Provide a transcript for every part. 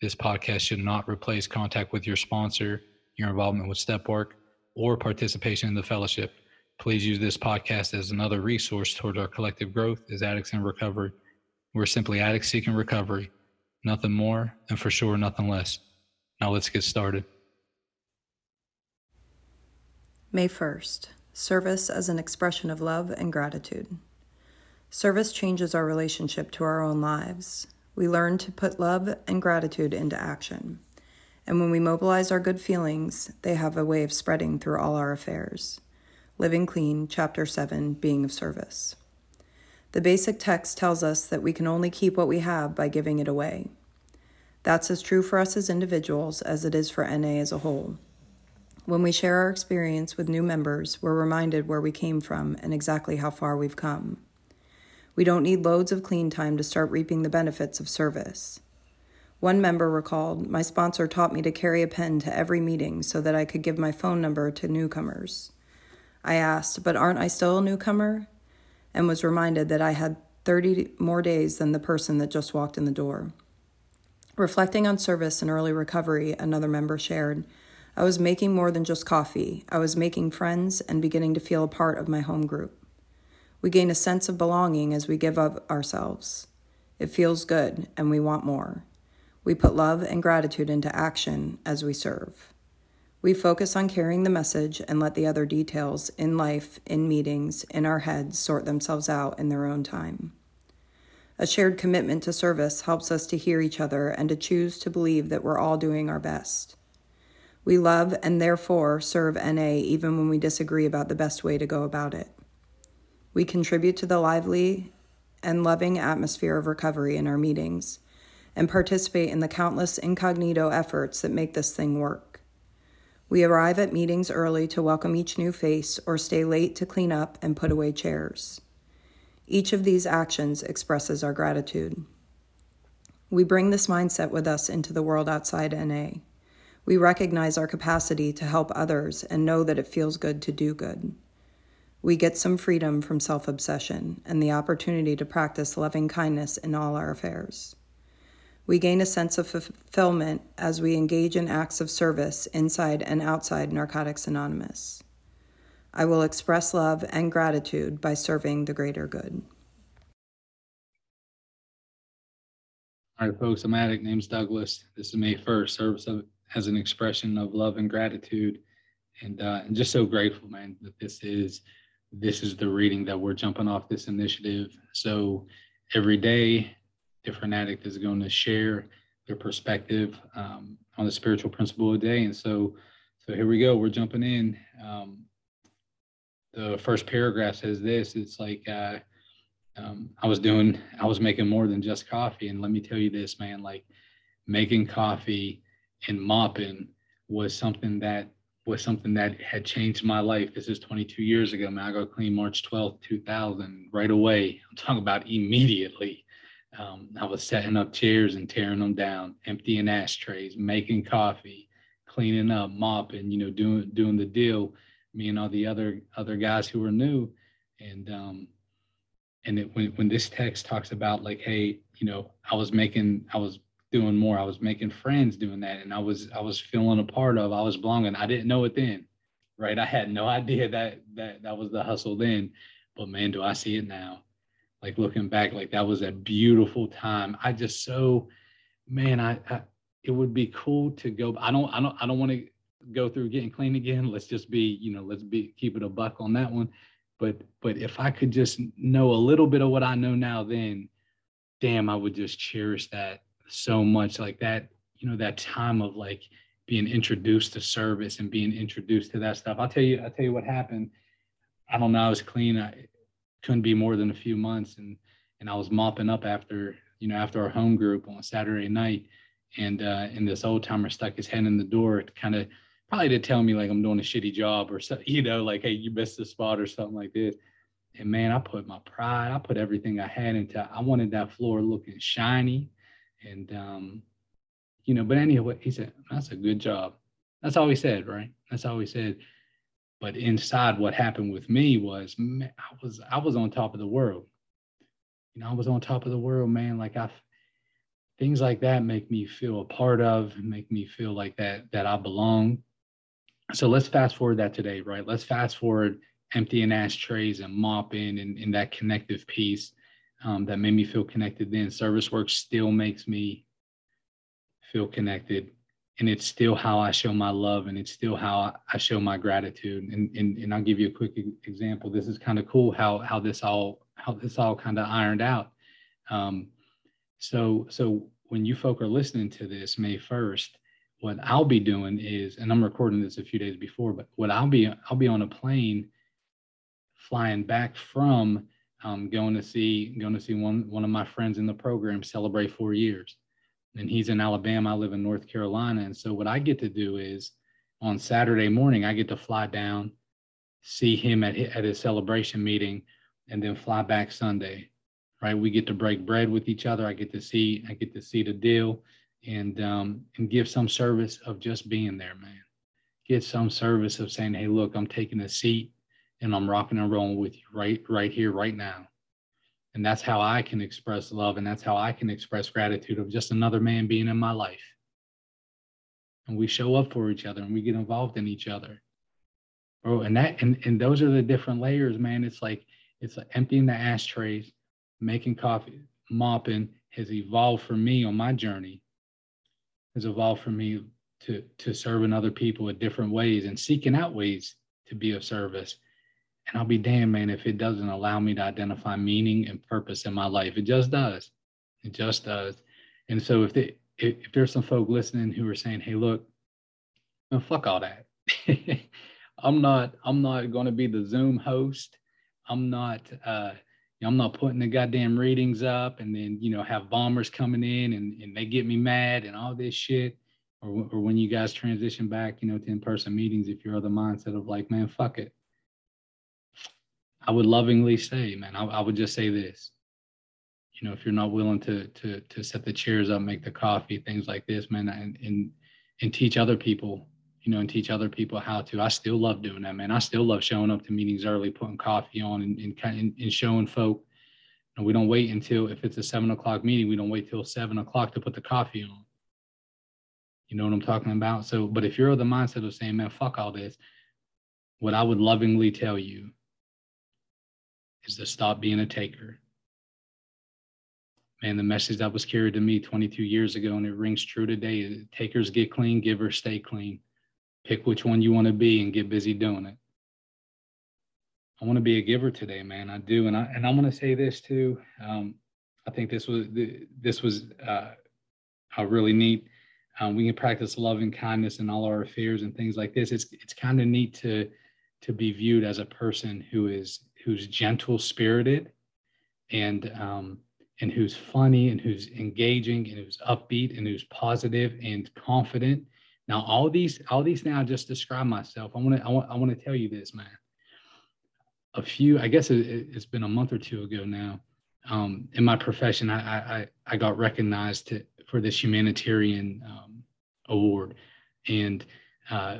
This podcast should not replace contact with your sponsor, your involvement with step work, or participation in the fellowship. Please use this podcast as another resource toward our collective growth as addicts in recovery. We're simply addicts seeking recovery, nothing more, and for sure, nothing less. Now let's get started. May 1st Service as an expression of love and gratitude. Service changes our relationship to our own lives. We learn to put love and gratitude into action. And when we mobilize our good feelings, they have a way of spreading through all our affairs. Living Clean, Chapter 7 Being of Service. The basic text tells us that we can only keep what we have by giving it away. That's as true for us as individuals as it is for NA as a whole. When we share our experience with new members, we're reminded where we came from and exactly how far we've come. We don't need loads of clean time to start reaping the benefits of service. One member recalled, My sponsor taught me to carry a pen to every meeting so that I could give my phone number to newcomers. I asked, But aren't I still a newcomer? And was reminded that I had 30 more days than the person that just walked in the door. Reflecting on service and early recovery, another member shared, I was making more than just coffee. I was making friends and beginning to feel a part of my home group. We gain a sense of belonging as we give of ourselves. It feels good, and we want more. We put love and gratitude into action as we serve. We focus on carrying the message and let the other details in life, in meetings, in our heads sort themselves out in their own time. A shared commitment to service helps us to hear each other and to choose to believe that we're all doing our best. We love and therefore serve NA even when we disagree about the best way to go about it. We contribute to the lively and loving atmosphere of recovery in our meetings and participate in the countless incognito efforts that make this thing work. We arrive at meetings early to welcome each new face or stay late to clean up and put away chairs. Each of these actions expresses our gratitude. We bring this mindset with us into the world outside NA. We recognize our capacity to help others and know that it feels good to do good. We get some freedom from self obsession and the opportunity to practice loving kindness in all our affairs. We gain a sense of fulfillment as we engage in acts of service inside and outside Narcotics Anonymous. I will express love and gratitude by serving the greater good. All right, folks, I'm Addict. Name's Douglas. This is May 1st, service of, as an expression of love and gratitude. And, uh, and just so grateful, man, that this is this is the reading that we're jumping off this initiative. So every day, different addict is going to share their perspective um, on the spiritual principle of the day. And so, so here we go. We're jumping in. Um, the first paragraph says this. It's like uh, um, I was doing, I was making more than just coffee. And let me tell you this, man. Like making coffee and mopping was something that was something that had changed my life. This is 22 years ago. I got clean March 12th, 2000, right away. I'm talking about immediately. Um, I was setting up chairs and tearing them down, emptying ashtrays, making coffee, cleaning up, mopping, you know, doing doing the deal. Me and all the other other guys who were new, and um, and it, when when this text talks about like, hey, you know, I was making, I was doing more. I was making friends doing that, and I was I was feeling a part of. I was belonging. I didn't know it then, right? I had no idea that that that was the hustle then, but man, do I see it now. Like looking back, like that was a beautiful time. I just so, man, I, I it would be cool to go. I don't I don't I don't want to go through getting clean again. Let's just be you know let's be keep it a buck on that one. But but if I could just know a little bit of what I know now, then damn, I would just cherish that so much like that you know that time of like being introduced to service and being introduced to that stuff i'll tell you i'll tell you what happened i don't know i was clean i couldn't be more than a few months and and i was mopping up after you know after our home group on saturday night and uh, and this old timer stuck his head in the door, kind of probably to tell me like I'm doing a shitty job or so, you know, like hey, you missed the spot or something like this. And man, I put my pride, I put everything I had into. I wanted that floor looking shiny, and um, you know. But anyway, he said that's a good job. That's all he said, right? That's all he said. But inside, what happened with me was, man, I was I was on top of the world. You know, I was on top of the world, man. Like I, things like that make me feel a part of, make me feel like that that I belong. So let's fast forward that today, right? Let's fast forward emptying ashtrays and mopping and, and that connective piece um, that made me feel connected then. Service work still makes me feel connected. And it's still how I show my love and it's still how I show my gratitude. And, and, and I'll give you a quick example. This is kind of cool how, how this all, how this all kind of ironed out. Um, so, so when you folk are listening to this May 1st, what I'll be doing is, and I'm recording this a few days before, but what I'll be, I'll be on a plane flying back from um, going to see going to see one one of my friends in the program celebrate four years, and he's in Alabama. I live in North Carolina, and so what I get to do is on Saturday morning I get to fly down, see him at at his celebration meeting, and then fly back Sunday. Right, we get to break bread with each other. I get to see I get to see the deal, and um, and give some service of just being there, man. Get some service of saying, hey, look, I'm taking a seat and I'm rocking and rolling with you right right here right now. And that's how I can express love and that's how I can express gratitude of just another man being in my life. And we show up for each other and we get involved in each other. Bro, and that and, and those are the different layers, man. It's like it's like emptying the ashtrays, making coffee, mopping has evolved for me on my journey. Has evolved for me to to serving other people in different ways and seeking out ways to be of service and I'll be damned, man, if it doesn't allow me to identify meaning and purpose in my life. It just does. It just does. And so if they, if, if there's some folk listening who are saying, hey, look, fuck all that. I'm not, I'm not going to be the Zoom host. I'm not, uh, I'm not putting the goddamn readings up and then, you know, have bombers coming in and, and they get me mad and all this shit. Or, or when you guys transition back, you know, to in-person meetings, if you're of the mindset of like, man, fuck it. I would lovingly say, man, I, I would just say this. You know, if you're not willing to to to set the chairs up, make the coffee, things like this, man, and and and teach other people, you know, and teach other people how to. I still love doing that, man. I still love showing up to meetings early, putting coffee on, and and, and, and showing folk. And we don't wait until if it's a seven o'clock meeting, we don't wait till seven o'clock to put the coffee on. You know what I'm talking about? So, but if you're of the mindset of saying, man, fuck all this, what I would lovingly tell you is to stop being a taker. Man, the message that was carried to me 22 years ago and it rings true today takers get clean, givers stay clean. Pick which one you want to be and get busy doing it. I want to be a giver today, man. I do, and I and I'm going to say this too. Um, I think this was this was uh, really neat. Um, we can practice love and kindness in all our affairs and things like this. It's it's kind of neat to to be viewed as a person who is who's gentle spirited and um, and who's funny and who's engaging and who's upbeat and who's positive and confident. Now, all these, all these now just describe myself. I want to, I want, I want to tell you this, man. A few, I guess it, has been a month or two ago now. Um, in my profession, I, I, I got recognized to, for this humanitarian um, award, and uh,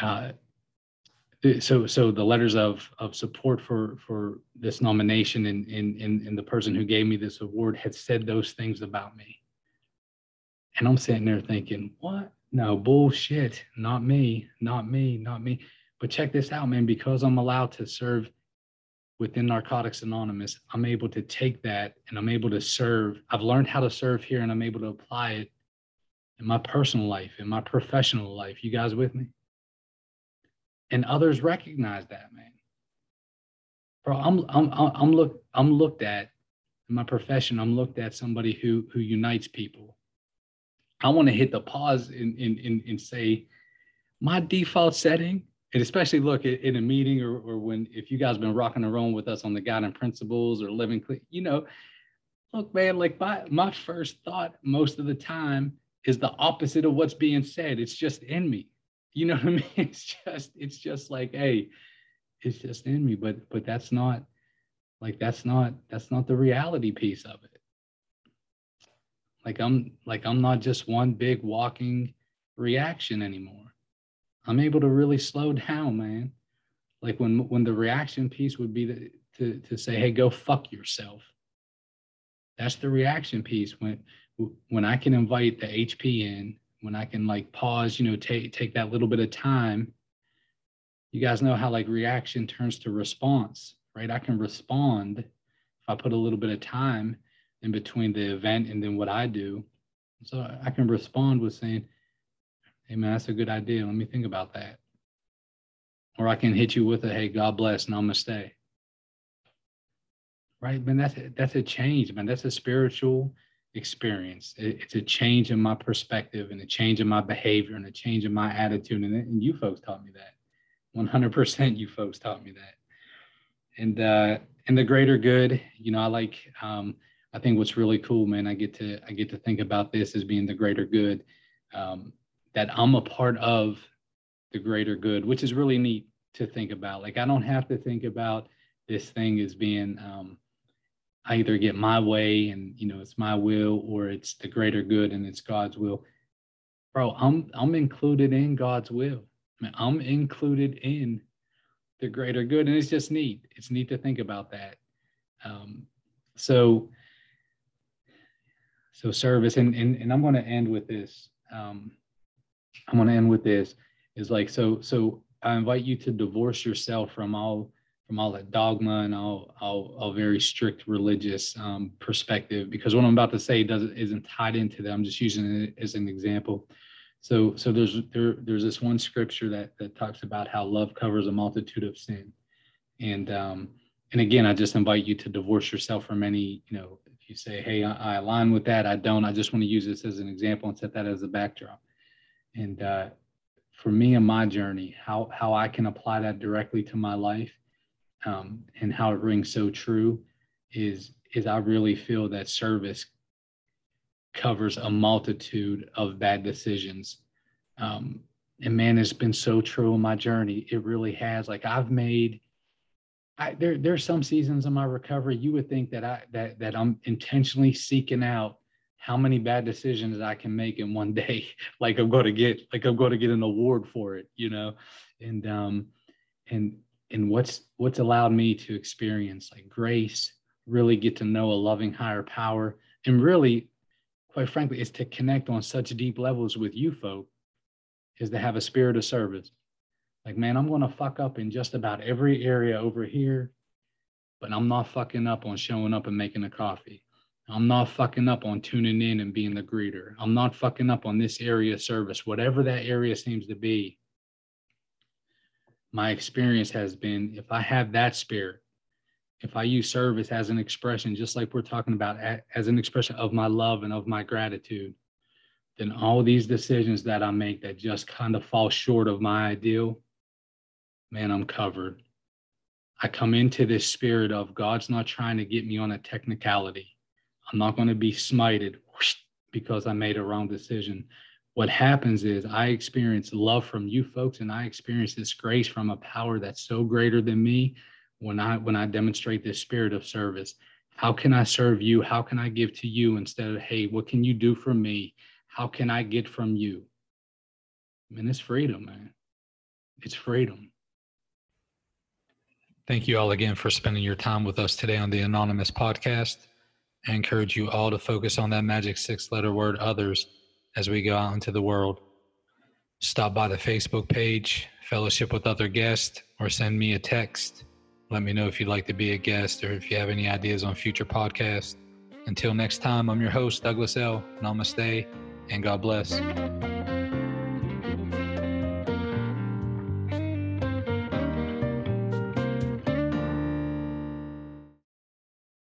uh, so so the letters of of support for for this nomination and and and, the person who gave me this award had said those things about me. And i'm sitting there thinking what? No bullshit. Not me. Not me. Not me. But check this out man. Because i'm allowed to serve within narcotics anonymous i'm able to take that and i'm able to serve. I've learned how to serve here and i'm able to apply it in my personal life in my professional life. You guys with me and others recognize that, man. Bro, I'm I'm I'm look I'm looked at in my profession. I'm looked at somebody who who unites people. I want to hit the pause and and and, say, my default setting, and especially look in a meeting or, or when if you guys been rocking and rolling with us on the guiding principles or living, clean you know, look, man, like my my first thought most of the time is the opposite of what's being said. It's just in me. You know what I mean? It's just, it's just like, hey, it's just in me. But but that's not like that's not that's not the reality piece of it. Like I'm like I'm not just one big walking reaction anymore. I'm able to really slow down, man. Like when when the reaction piece would be to to, to say, hey, go fuck yourself. That's the reaction piece when when I can invite the HP in, when I can like pause, you know, take take that little bit of time. You guys know how like reaction turns to response, right? I can respond if I put a little bit of time in between the event and then what I do. So I can respond with saying, Hey man, that's a good idea. Let me think about that. Or I can hit you with a hey, God bless, namaste. Right, man. That's a, that's a change, man. That's a spiritual experience. It, it's a change in my perspective and a change in my behavior and a change in my attitude. And, and you folks taught me that. 100% you folks taught me that. And uh, and the greater good, you know, I like. Um, I think what's really cool, man. I get to I get to think about this as being the greater good. Um, that I'm a part of the greater good, which is really neat to think about. Like I don't have to think about this thing as being um, I either get my way and you know it's my will or it's the greater good and it's God's will. Bro, I'm I'm included in God's will. I mean, I'm included in the greater good, and it's just neat. It's neat to think about that. Um, so, so service, and and and I'm going to end with this. Um, I'm going to end with this is like so so I invite you to divorce yourself from all from all that dogma and all all, all very strict religious um, perspective because what I'm about to say doesn't isn't tied into that. I'm just using it as an example. So so there's there there's this one scripture that that talks about how love covers a multitude of sin, and um, and again I just invite you to divorce yourself from any you know if you say hey I, I align with that I don't I just want to use this as an example and set that as a backdrop and uh, for me and my journey, how how I can apply that directly to my life, um, and how it rings so true, is is I really feel that service covers a multitude of bad decisions. Um, and man, it's been so true in my journey. It really has. Like I've made, I, there there's some seasons of my recovery. You would think that I that that I'm intentionally seeking out how many bad decisions I can make in one day. like I'm going to get, like I'm going to get an award for it, you know? And, um, and, and what's, what's allowed me to experience like grace, really get to know a loving higher power. And really, quite frankly, is to connect on such deep levels with you folk is to have a spirit of service. Like, man, I'm going to fuck up in just about every area over here, but I'm not fucking up on showing up and making a coffee. I'm not fucking up on tuning in and being the greeter. I'm not fucking up on this area of service, whatever that area seems to be. My experience has been if I have that spirit, if I use service as an expression, just like we're talking about, as an expression of my love and of my gratitude, then all these decisions that I make that just kind of fall short of my ideal, man, I'm covered. I come into this spirit of God's not trying to get me on a technicality. I'm not going to be smited because I made a wrong decision. What happens is I experience love from you folks and I experience this grace from a power that's so greater than me when I when I demonstrate this spirit of service. How can I serve you? How can I give to you instead of hey, what can you do for me? How can I get from you? I mean, it's freedom, man. It's freedom. Thank you all again for spending your time with us today on the Anonymous Podcast. I encourage you all to focus on that magic six letter word others as we go out into the world. Stop by the Facebook page, fellowship with other guests, or send me a text. Let me know if you'd like to be a guest or if you have any ideas on future podcasts. Until next time, I'm your host, Douglas L. Namaste, and God bless.